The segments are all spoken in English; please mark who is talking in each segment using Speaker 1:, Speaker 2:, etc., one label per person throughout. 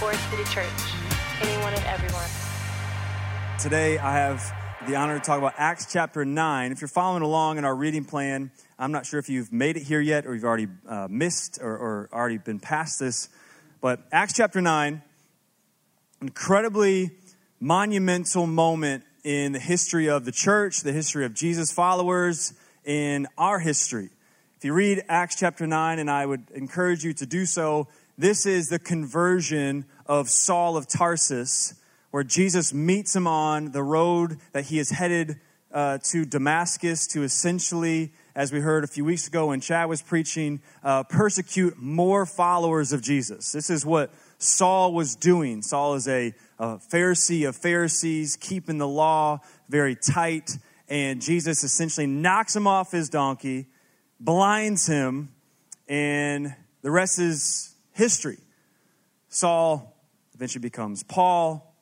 Speaker 1: Forest City Church. Anyone and everyone.
Speaker 2: Today, I have the honor to talk about Acts chapter 9. If you're following along in our reading plan, I'm not sure if you've made it here yet or you've already uh, missed or, or already been past this, but Acts chapter 9, incredibly monumental moment in the history of the church, the history of Jesus' followers, in our history. If you read Acts chapter 9, and I would encourage you to do so, this is the conversion of Saul of Tarsus where Jesus meets him on the road that he is headed uh, to Damascus to essentially, as we heard a few weeks ago when Chad was preaching, uh, persecute more followers of Jesus. This is what Saul was doing. Saul is a, a Pharisee of Pharisees, keeping the law very tight, and Jesus essentially knocks him off his donkey, blinds him, and the rest is history. Saul eventually becomes Paul.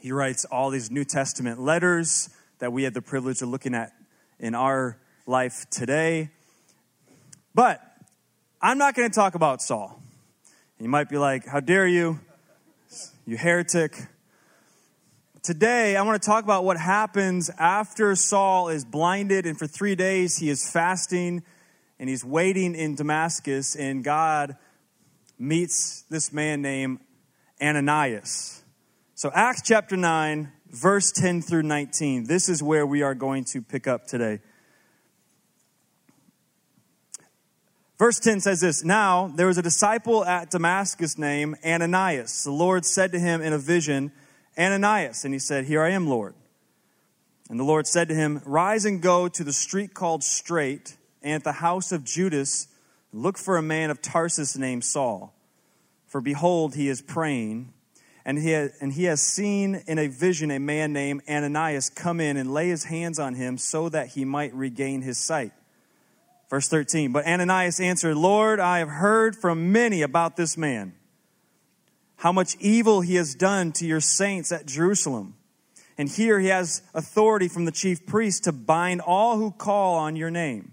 Speaker 2: He writes all these New Testament letters that we have the privilege of looking at in our life today. But I'm not going to talk about Saul. You might be like, How dare you? You heretic. Today, I want to talk about what happens after Saul is blinded, and for three days he is fasting and he's waiting in Damascus, and God meets this man named Ananias. So, Acts chapter 9, verse 10 through 19. This is where we are going to pick up today. Verse 10 says this Now there was a disciple at Damascus named Ananias. The Lord said to him in a vision, Ananias. And he said, Here I am, Lord. And the Lord said to him, Rise and go to the street called Straight, and at the house of Judas, look for a man of Tarsus named Saul. For behold, he is praying and he, has, and he has seen in a vision a man named Ananias come in and lay his hands on him so that he might regain his sight. Verse 13 But Ananias answered, Lord, I have heard from many about this man, how much evil he has done to your saints at Jerusalem. And here he has authority from the chief priest to bind all who call on your name.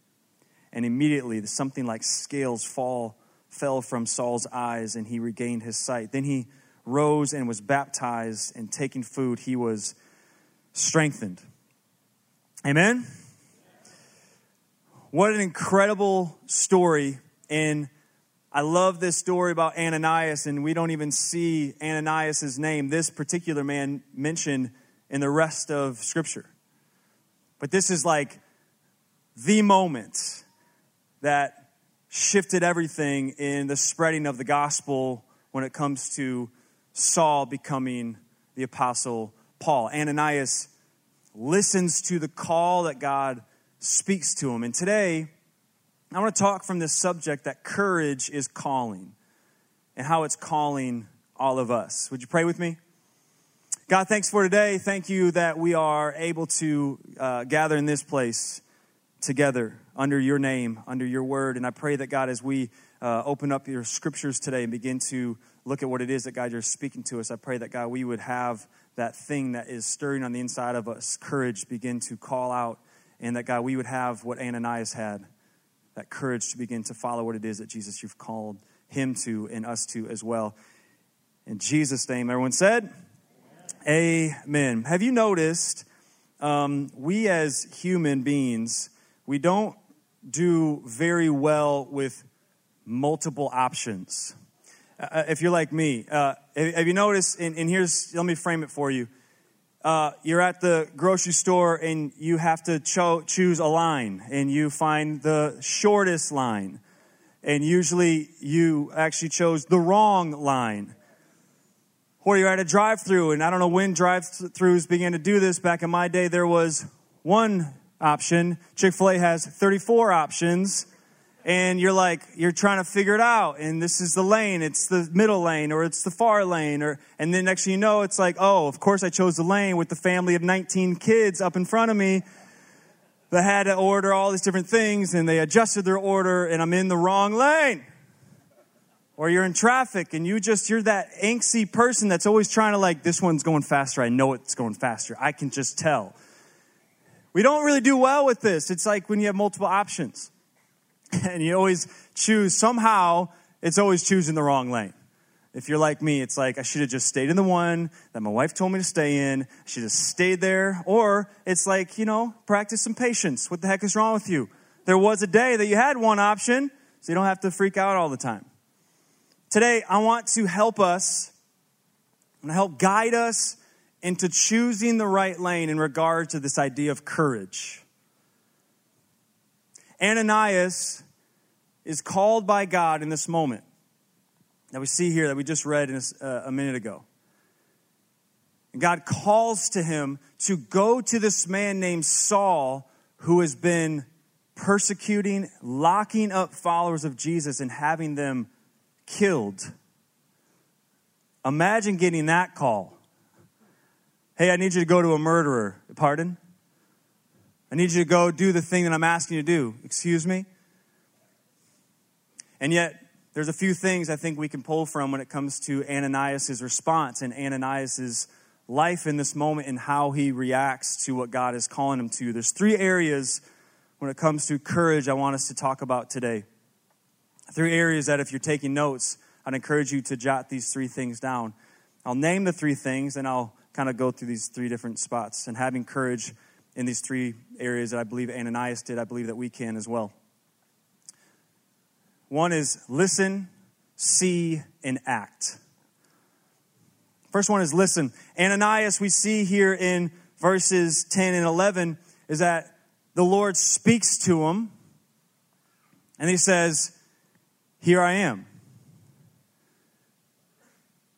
Speaker 2: and immediately something like scales fall fell from Saul's eyes and he regained his sight. Then he rose and was baptized, and taking food, he was strengthened. Amen? What an incredible story. And I love this story about Ananias, and we don't even see Ananias' name, this particular man, mentioned in the rest of Scripture. But this is like the moment that shifted everything in the spreading of the gospel when it comes to Saul becoming the apostle Paul. Ananias listens to the call that God speaks to him. And today, I want to talk from this subject that courage is calling and how it's calling all of us. Would you pray with me? God, thanks for today. Thank you that we are able to uh, gather in this place together under your name, under your word. And I pray that, God, as we uh, open up your scriptures today and begin to look at what it is that, God, you're speaking to us, I pray that, God, we would have that thing that is stirring on the inside of us, courage, begin to call out, and that, God, we would have what Ananias had that courage to begin to follow what it is that Jesus, you've called him to and us to as well. In Jesus' name, everyone said, Amen. Amen. Have you noticed um, we as human beings, we don't do very well with multiple options. Uh, uh, if you're like me, uh, have you noticed? And, and, here's, let me frame it for you. Uh, you're at the grocery store and you have to cho- choose a line, and you find the shortest line. And usually you actually chose the wrong line. Or you're at a drive through, and I don't know when drive throughs began to do this. Back in my day, there was one option. Chick fil A has 34 options. and you're like you're trying to figure it out and this is the lane it's the middle lane or it's the far lane or and then next thing you know it's like oh of course i chose the lane with the family of 19 kids up in front of me that had to order all these different things and they adjusted their order and i'm in the wrong lane or you're in traffic and you just you're that angsty person that's always trying to like this one's going faster i know it's going faster i can just tell we don't really do well with this. It's like when you have multiple options. And you always choose somehow it's always choosing the wrong lane. If you're like me it's like i should have just stayed in the one that my wife told me to stay in. I should have stayed there. Or it's like you know practice some patience. What the heck is wrong with you? There was a day that you had one option so you don't have to freak out all the time. Today i want to help us and help guide us into choosing the right lane in regard to this idea of courage Ananias is called by God in this moment that we see here that we just read a, uh, a minute ago. And God calls to him to go to this man named Saul who has been persecuting, locking up followers of Jesus, and having them killed. Imagine getting that call. Hey, I need you to go to a murderer. Pardon? I need you to go do the thing that I'm asking you to do. Excuse me? And yet, there's a few things I think we can pull from when it comes to Ananias' response and Ananias' life in this moment and how he reacts to what God is calling him to. There's three areas when it comes to courage I want us to talk about today. Three areas that, if you're taking notes, I'd encourage you to jot these three things down. I'll name the three things and I'll kind of go through these three different spots. And having courage in these three areas that I believe Ananias did, I believe that we can as well. One is listen, see, and act. First one is listen. Ananias, we see here in verses 10 and 11, is that the Lord speaks to him and he says, Here I am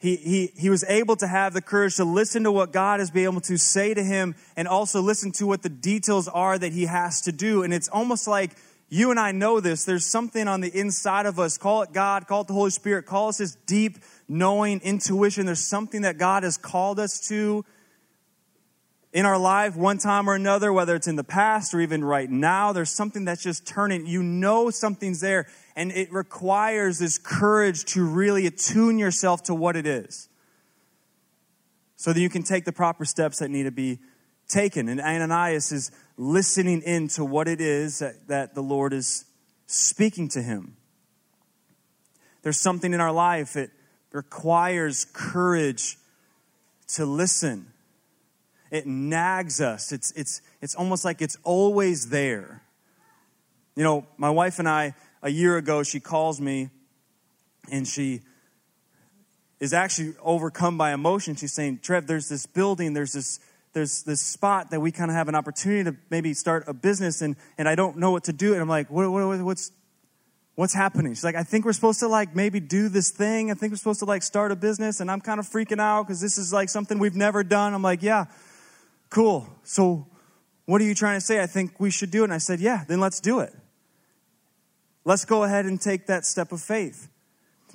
Speaker 2: he, he, he was able to have the courage to listen to what God is being able to say to him and also listen to what the details are that he has to do. And it's almost like you and I know this. There's something on the inside of us. Call it God, call it the Holy Spirit, call us this deep knowing intuition. There's something that God has called us to in our life one time or another, whether it's in the past or even right now. There's something that's just turning. You know something's there and it requires this courage to really attune yourself to what it is so that you can take the proper steps that need to be taken. And Ananias is listening in to what it is that, that the Lord is speaking to him. There's something in our life that requires courage to listen. It nags us. It's, it's, it's almost like it's always there. You know, my wife and I, a year ago, she calls me and she is actually overcome by emotion. She's saying, Trev, there's this building, there's this there's this spot that we kind of have an opportunity to maybe start a business and, and I don't know what to do. And I'm like, what, what, what's, what's happening? She's like, I think we're supposed to like maybe do this thing. I think we're supposed to like start a business. And I'm kind of freaking out because this is like something we've never done. I'm like, yeah, cool. So what are you trying to say? I think we should do it. And I said, yeah, then let's do it. Let's go ahead and take that step of faith.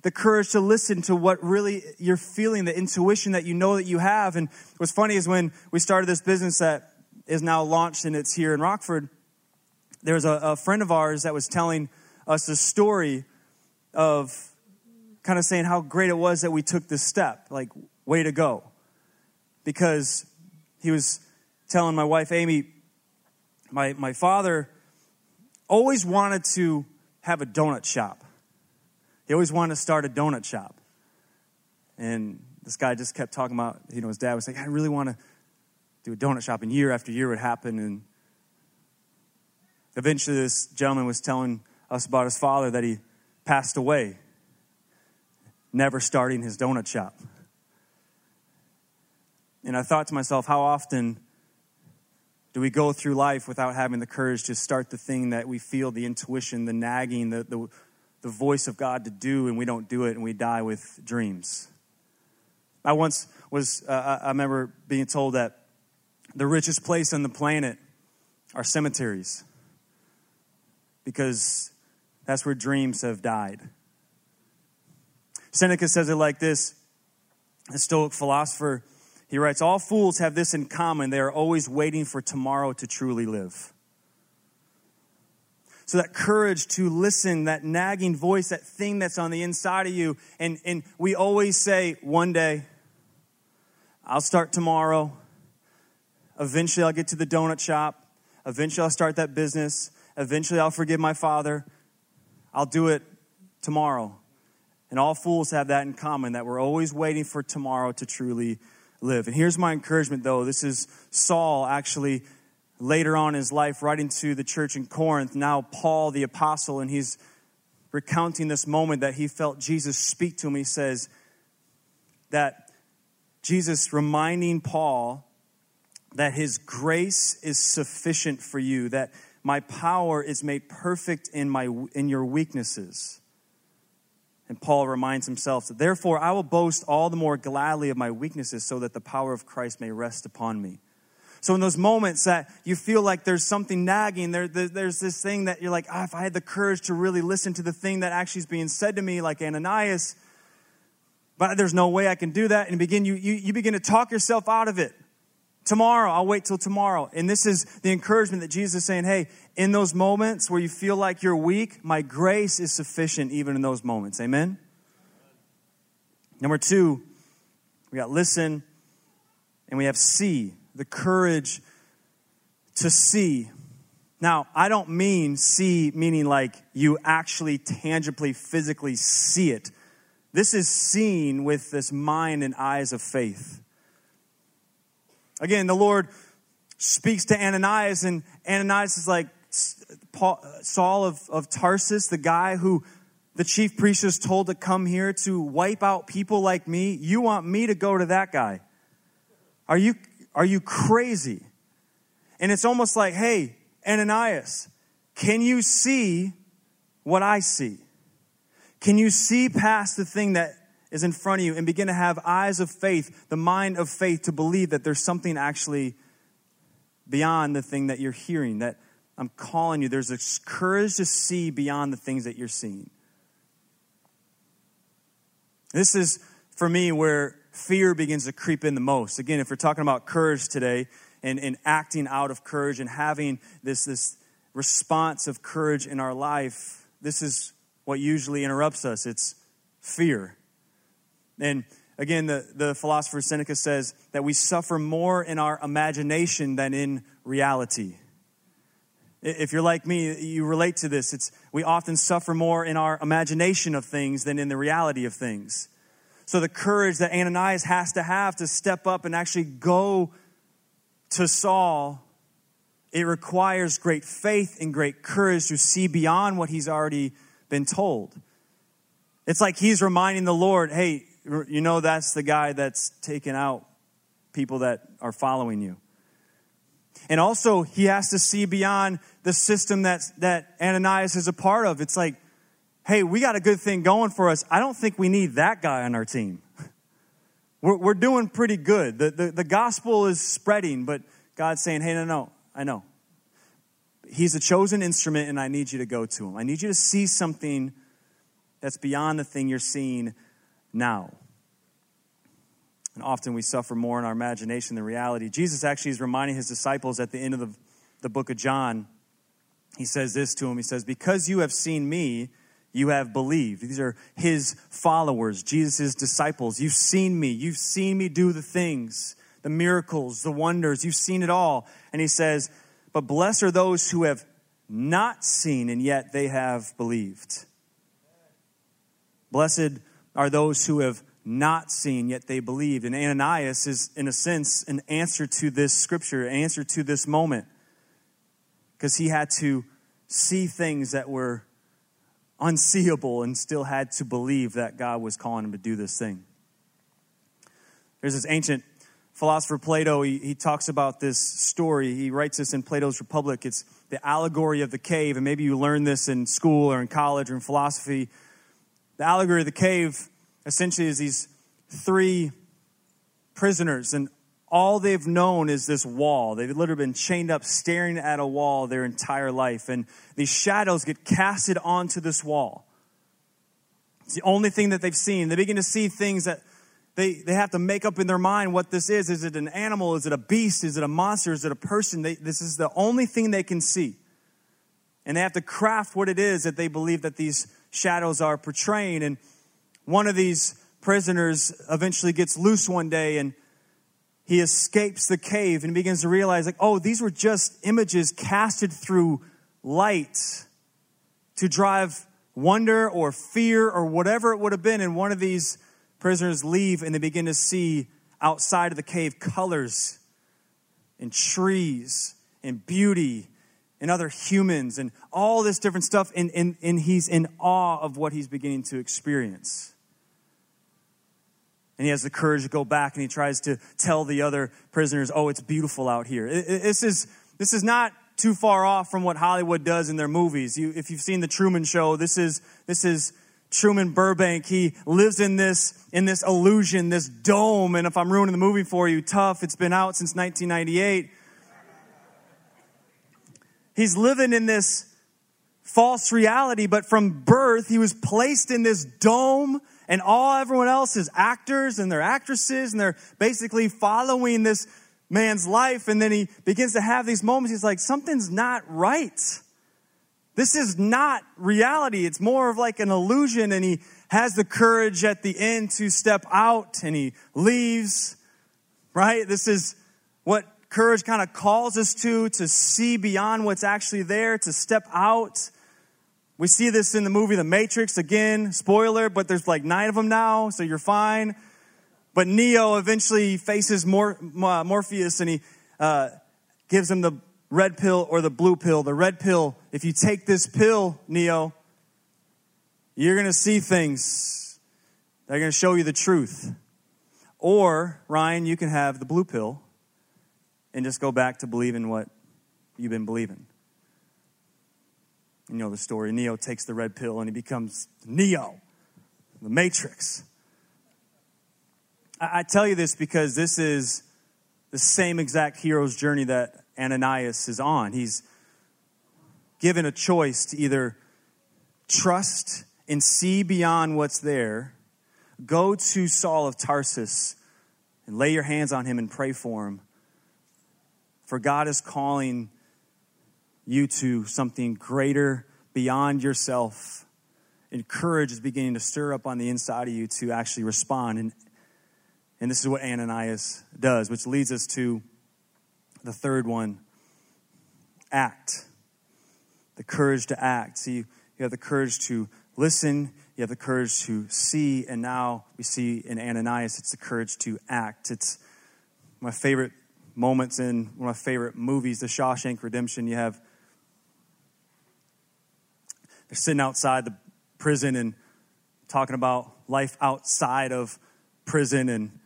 Speaker 2: The courage to listen to what really you're feeling, the intuition that you know that you have. And what's funny is when we started this business that is now launched and it's here in Rockford, there was a, a friend of ours that was telling us a story of kind of saying how great it was that we took this step. Like, way to go. Because he was telling my wife, Amy, my, my father always wanted to have a donut shop. He always wanted to start a donut shop. And this guy just kept talking about, you know, his dad was like, I really want to do a donut shop. And year after year would happen. And eventually this gentleman was telling us about his father that he passed away, never starting his donut shop. And I thought to myself, how often do we go through life without having the courage to start the thing that we feel the intuition, the nagging, the, the, the voice of God to do, and we don't do it and we die with dreams? I once was, uh, I remember being told that the richest place on the planet are cemeteries because that's where dreams have died. Seneca says it like this a Stoic philosopher. He writes, All fools have this in common. They are always waiting for tomorrow to truly live. So, that courage to listen, that nagging voice, that thing that's on the inside of you. And, and we always say, One day, I'll start tomorrow. Eventually, I'll get to the donut shop. Eventually, I'll start that business. Eventually, I'll forgive my father. I'll do it tomorrow. And all fools have that in common that we're always waiting for tomorrow to truly live. And here's my encouragement, though. This is Saul actually later on in his life writing to the church in Corinth, now Paul the apostle, and he's recounting this moment that he felt Jesus speak to him. He says that Jesus reminding Paul that his grace is sufficient for you, that my power is made perfect in, my, in your weaknesses. And Paul reminds himself therefore, I will boast all the more gladly of my weaknesses so that the power of Christ may rest upon me. So, in those moments that you feel like there's something nagging, there, there's this thing that you're like, ah, if I had the courage to really listen to the thing that actually is being said to me, like Ananias, but there's no way I can do that. And begin, you, you, you begin to talk yourself out of it. Tomorrow, I'll wait till tomorrow. And this is the encouragement that Jesus is saying, hey, in those moments where you feel like you're weak, my grace is sufficient even in those moments. Amen? Number two, we got listen and we have see, the courage to see. Now, I don't mean see meaning like you actually tangibly, physically see it. This is seen with this mind and eyes of faith. Again, the Lord speaks to Ananias, and Ananias is like Paul, uh, Saul of, of Tarsus, the guy who the chief priest was told to come here to wipe out people like me. You want me to go to that guy? Are you, are you crazy? And it's almost like, hey, Ananias, can you see what I see? Can you see past the thing that is in front of you and begin to have eyes of faith, the mind of faith to believe that there's something actually beyond the thing that you're hearing, that I'm calling you. There's a courage to see beyond the things that you're seeing. This is, for me, where fear begins to creep in the most. Again, if we're talking about courage today and, and acting out of courage and having this, this response of courage in our life, this is what usually interrupts us. It's fear. And again, the, the philosopher Seneca says that we suffer more in our imagination than in reality. If you're like me, you relate to this. It's, we often suffer more in our imagination of things than in the reality of things. So, the courage that Ananias has to have to step up and actually go to Saul, it requires great faith and great courage to see beyond what he's already been told. It's like he's reminding the Lord, hey, you know that's the guy that's taken out people that are following you. And also, he has to see beyond the system that, that Ananias is a part of. It's like, hey, we got a good thing going for us. I don't think we need that guy on our team. We're, we're doing pretty good. The, the, the gospel is spreading, but God's saying, hey, no, no, I know. He's a chosen instrument, and I need you to go to him. I need you to see something that's beyond the thing you're seeing now. And often we suffer more in our imagination than reality. Jesus actually is reminding his disciples at the end of the, the book of John. He says this to him He says, Because you have seen me, you have believed. These are his followers, Jesus' disciples. You've seen me. You've seen me do the things, the miracles, the wonders. You've seen it all. And he says, But blessed are those who have not seen and yet they have believed. Blessed are those who have not seen, yet they believed. And Ananias is, in a sense, an answer to this scripture, an answer to this moment. Because he had to see things that were unseeable and still had to believe that God was calling him to do this thing. There's this ancient philosopher, Plato. He, he talks about this story. He writes this in Plato's Republic. It's the allegory of the cave. And maybe you learned this in school or in college or in philosophy. The allegory of the cave essentially is these three prisoners, and all they've known is this wall. They've literally been chained up, staring at a wall their entire life. And these shadows get casted onto this wall. It's the only thing that they've seen. They begin to see things that they, they have to make up in their mind what this is. Is it an animal? Is it a beast? Is it a monster? Is it a person? They, this is the only thing they can see. And they have to craft what it is that they believe that these shadows are portraying. And one of these prisoners eventually gets loose one day and he escapes the cave and begins to realize, like, oh, these were just images casted through light to drive wonder or fear or whatever it would have been. And one of these prisoners leave and they begin to see outside of the cave colors and trees and beauty and other humans and all this different stuff. And, and, and he's in awe of what he's beginning to experience. And he has the courage to go back and he tries to tell the other prisoners, oh, it's beautiful out here. This is, this is not too far off from what Hollywood does in their movies. You, if you've seen the Truman Show, this is, this is Truman Burbank. He lives in this, in this illusion, this dome. And if I'm ruining the movie for you, tough. It's been out since 1998. He's living in this false reality, but from birth, he was placed in this dome and all everyone else is actors and they're actresses and they're basically following this man's life. And then he begins to have these moments. He's like something's not right. This is not reality. It's more of like an illusion. And he has the courage at the end to step out and he leaves right? This is what courage kind of calls us to to see beyond what's actually there to step out we see this in the movie The Matrix again, spoiler, but there's like nine of them now, so you're fine. But Neo eventually faces Mor- Morpheus and he uh, gives him the red pill or the blue pill. The red pill, if you take this pill, Neo, you're going to see things. They're going to show you the truth. Or, Ryan, you can have the blue pill and just go back to believing what you've been believing. You know the story. Neo takes the red pill and he becomes Neo, the Matrix. I, tell you this because this is the same exact hero's journey that Ananias is on. He's given a choice to either trust and see beyond what's there, go to Saul of Tarsus and lay your hands on him and pray for him. For God is calling you to something greater beyond yourself. And courage is beginning to stir up on the inside of you to actually respond. And, and this is what Ananias does, which leads us to the third one act. The courage to act. See, you have the courage to listen, you have the courage to see, and now we see in Ananias, it's the courage to act. It's my favorite moments in one of my favorite movies, The Shawshank Redemption. You have they're sitting outside the prison and talking about life outside of prison and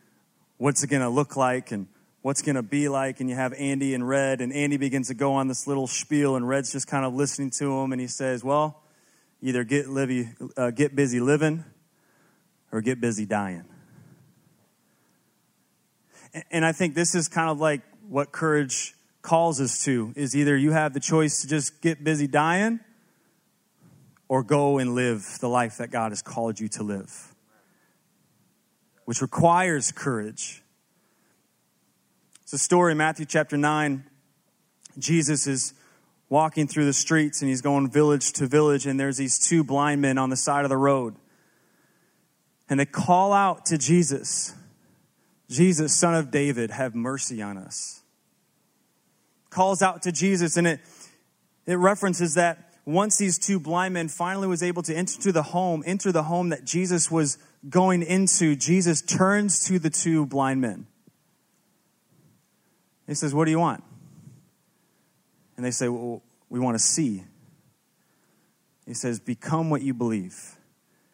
Speaker 2: what's it going to look like and what's going to be like. And you have Andy and Red, and Andy begins to go on this little spiel, and Red's just kind of listening to him, and he says, Well, either get, livy, uh, get busy living or get busy dying. And I think this is kind of like what courage calls us to is either you have the choice to just get busy dying or go and live the life that God has called you to live, which requires courage. It's a story in Matthew chapter 9. Jesus is walking through the streets and he's going village to village, and there's these two blind men on the side of the road. And they call out to Jesus, Jesus, son of David, have mercy on us. Calls out to Jesus, and it, it references that once these two blind men finally was able to enter the home, enter the home that Jesus was going into, Jesus turns to the two blind men. He says, What do you want? And they say, Well, we want to see. He says, Become what you believe.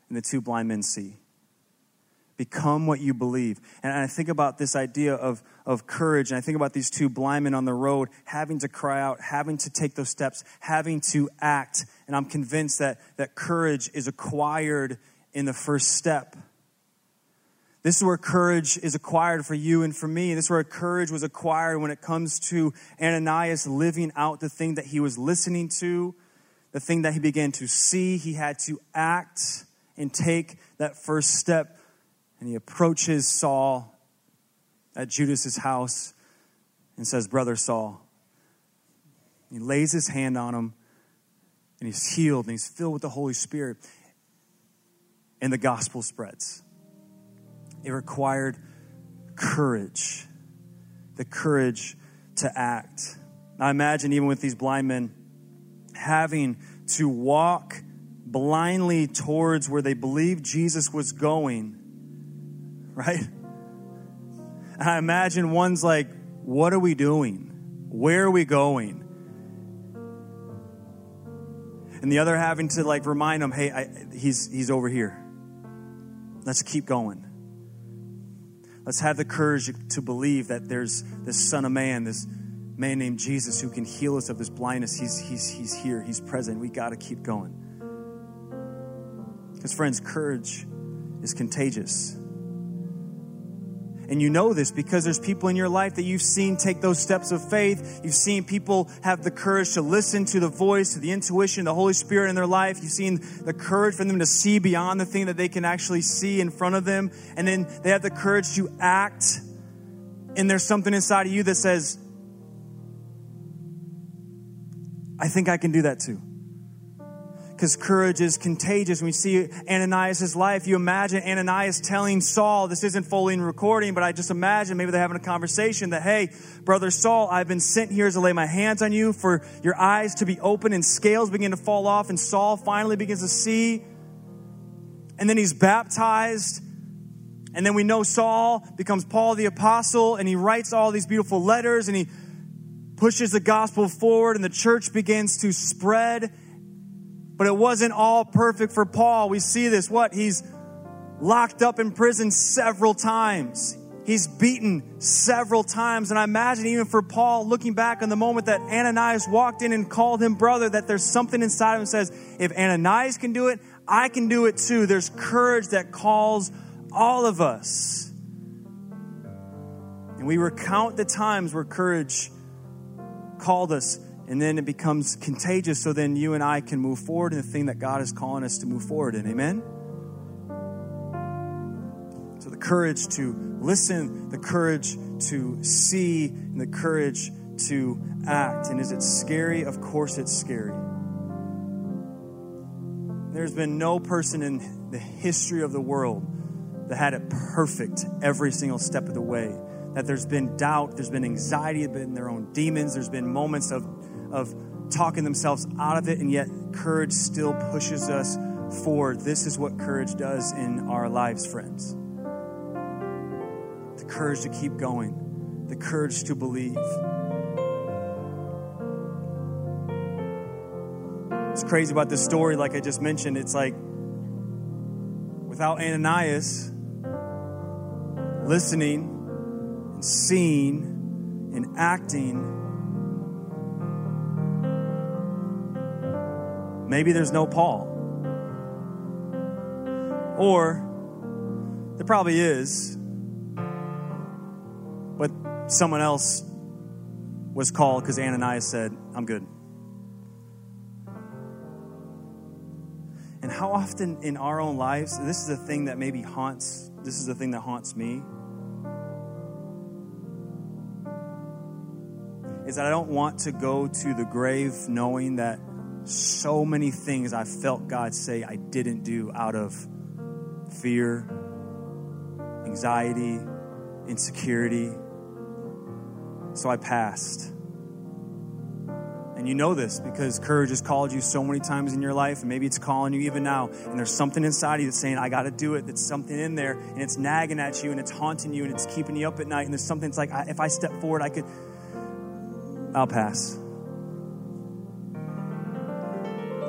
Speaker 2: And the two blind men see. Become what you believe. And I think about this idea of, of courage, and I think about these two blind men on the road having to cry out, having to take those steps, having to act. And I'm convinced that, that courage is acquired in the first step. This is where courage is acquired for you and for me. This is where courage was acquired when it comes to Ananias living out the thing that he was listening to, the thing that he began to see. He had to act and take that first step. And he approaches Saul at Judas's house and says, Brother Saul. He lays his hand on him and he's healed and he's filled with the Holy Spirit. And the gospel spreads. It required courage, the courage to act. I imagine even with these blind men having to walk blindly towards where they believed Jesus was going, right? And I imagine one's like, What are we doing? Where are we going? And the other having to like remind them, Hey, I, he's, he's over here. Let's keep going. Let's have the courage to believe that there's this Son of Man, this man named Jesus who can heal us of this blindness. He's, he's, he's here, He's present. We got to keep going. Because, friends, courage is contagious. And you know this because there's people in your life that you've seen take those steps of faith. You've seen people have the courage to listen to the voice, to the intuition, the Holy Spirit in their life. You've seen the courage for them to see beyond the thing that they can actually see in front of them. And then they have the courage to act. And there's something inside of you that says, I think I can do that too because courage is contagious. We see Ananias' life, you imagine Ananias telling Saul, this isn't fully in recording, but I just imagine maybe they're having a conversation that, hey, brother Saul, I've been sent here to lay my hands on you for your eyes to be open and scales begin to fall off. And Saul finally begins to see. And then he's baptized. And then we know Saul becomes Paul the apostle and he writes all these beautiful letters and he pushes the gospel forward and the church begins to spread but it wasn't all perfect for Paul. We see this. What? He's locked up in prison several times. He's beaten several times. And I imagine even for Paul, looking back on the moment that Ananias walked in and called him brother, that there's something inside of him says, if Ananias can do it, I can do it too. There's courage that calls all of us. And we recount the times where courage called us and then it becomes contagious so then you and I can move forward in the thing that God is calling us to move forward in. Amen? So the courage to listen, the courage to see, and the courage to act. And is it scary? Of course it's scary. There's been no person in the history of the world that had it perfect every single step of the way. That there's been doubt, there's been anxiety, there's been their own demons, there's been moments of of talking themselves out of it, and yet courage still pushes us forward. This is what courage does in our lives, friends. The courage to keep going, the courage to believe. It's crazy about this story, like I just mentioned. It's like without Ananias listening and seeing and acting, Maybe there's no Paul. Or there probably is, but someone else was called because Ananias said, I'm good. And how often in our own lives, this is the thing that maybe haunts, this is the thing that haunts me, is that I don't want to go to the grave knowing that so many things I felt God say I didn't do out of fear, anxiety, insecurity. So I passed. And you know this because courage has called you so many times in your life, and maybe it's calling you even now. And there's something inside you that's saying, I got to do it. That's something in there, and it's nagging at you, and it's haunting you, and it's keeping you up at night. And there's something that's like, if I step forward, I could, I'll pass.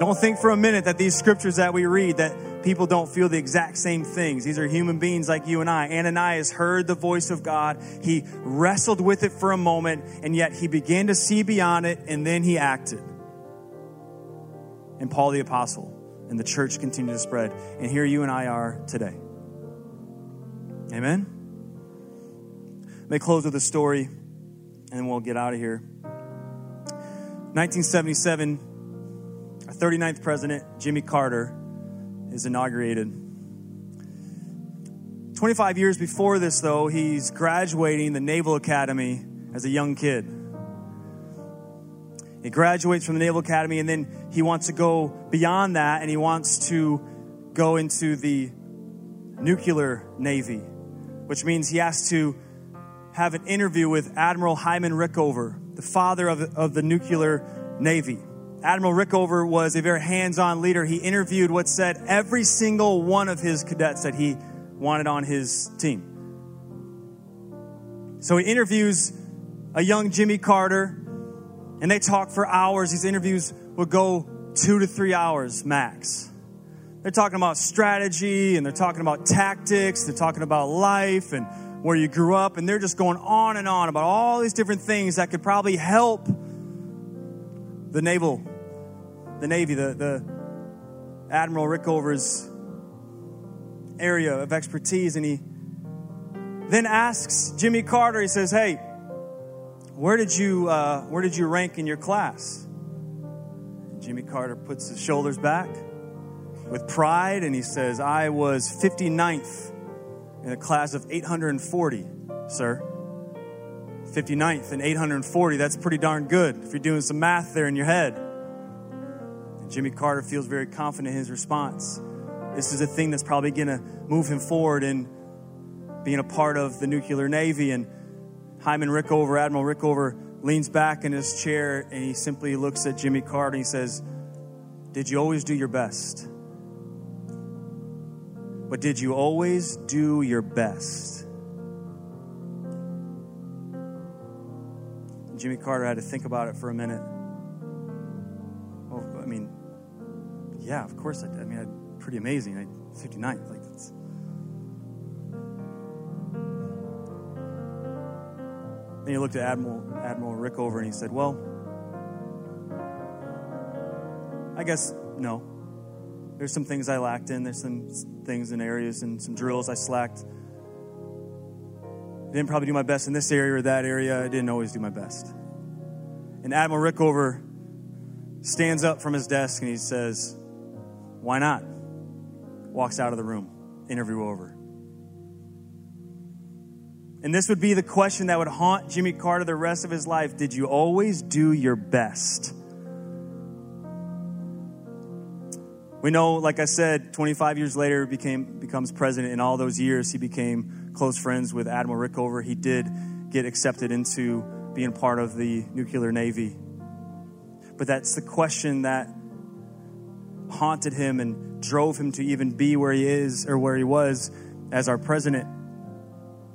Speaker 2: Don't think for a minute that these scriptures that we read that people don't feel the exact same things. These are human beings like you and I. Ananias heard the voice of God. He wrestled with it for a moment and yet he began to see beyond it and then he acted. And Paul the apostle and the church continued to spread. And here you and I are today. Amen. Let me close with a story and then we'll get out of here. 1977, our 39th president, Jimmy Carter, is inaugurated. 25 years before this, though, he's graduating the Naval Academy as a young kid. He graduates from the Naval Academy and then he wants to go beyond that and he wants to go into the nuclear navy, which means he has to have an interview with Admiral Hyman Rickover, the father of, of the nuclear navy. Admiral Rickover was a very hands on leader. He interviewed what said every single one of his cadets that he wanted on his team. So he interviews a young Jimmy Carter, and they talk for hours. These interviews would go two to three hours max. They're talking about strategy and they're talking about tactics, they're talking about life and where you grew up, and they're just going on and on about all these different things that could probably help the naval, the Navy, the, the Admiral Rickover's area of expertise. And he then asks Jimmy Carter, he says, Hey, where did you, uh, where did you rank in your class? Jimmy Carter puts his shoulders back with pride and he says, I was 59th in a class of 840, sir. 59th and 840, that's pretty darn good if you're doing some math there in your head. Jimmy Carter feels very confident in his response. This is a thing that's probably going to move him forward in being a part of the nuclear navy. And Hyman Rickover, Admiral Rickover, leans back in his chair and he simply looks at Jimmy Carter and he says, Did you always do your best? But did you always do your best? Jimmy Carter had to think about it for a minute. Well, I mean, yeah, of course I did. I mean, I'm pretty amazing. I 59th, like that's. Then he looked at Admiral Admiral Rickover and he said, "Well, I guess no. There's some things I lacked in. There's some things in areas and some drills I slacked. I didn't probably do my best in this area or that area. I didn't always do my best. And Admiral Rickover stands up from his desk and he says, Why not? Walks out of the room. Interview over. And this would be the question that would haunt Jimmy Carter the rest of his life Did you always do your best? We know, like I said, 25 years later, became becomes president. In all those years, he became close friends with Admiral Rickover. He did get accepted into being part of the nuclear navy. But that's the question that haunted him and drove him to even be where he is or where he was as our president.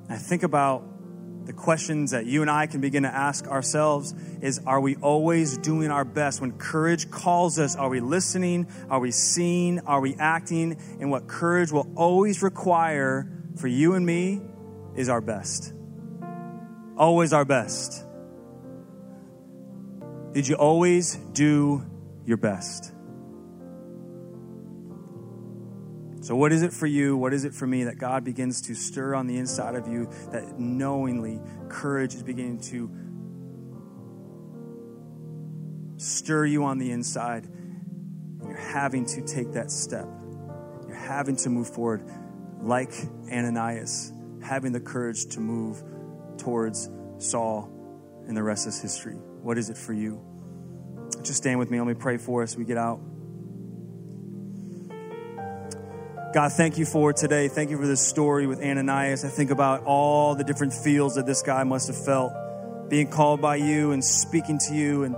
Speaker 2: I think about the questions that you and I can begin to ask ourselves is are we always doing our best? When courage calls us are we listening? Are we seeing? Are we acting? And what courage will always require for you and me is our best. Always our best. Did you always do your best So, what is it for you? What is it for me that God begins to stir on the inside of you that knowingly courage is beginning to stir you on the inside? You're having to take that step. You're having to move forward like Ananias, having the courage to move towards Saul, and the rest is history. What is it for you? Just stand with me. Let me pray for us. We get out. God, thank you for today. Thank you for this story with Ananias. I think about all the different feels that this guy must have felt being called by you and speaking to you and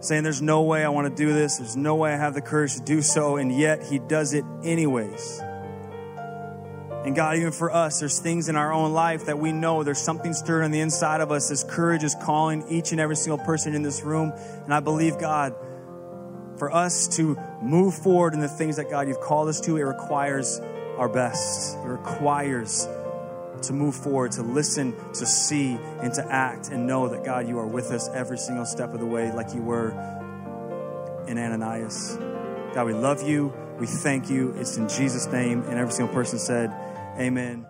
Speaker 2: saying, There's no way I want to do this. There's no way I have the courage to do so. And yet he does it anyways. And God, even for us, there's things in our own life that we know there's something stirred on the inside of us. This courage is calling each and every single person in this room. And I believe, God, for us to move forward in the things that God you've called us to, it requires our best. It requires to move forward, to listen, to see, and to act, and know that God, you are with us every single step of the way, like you were in Ananias. God, we love you. We thank you. It's in Jesus' name. And every single person said, Amen.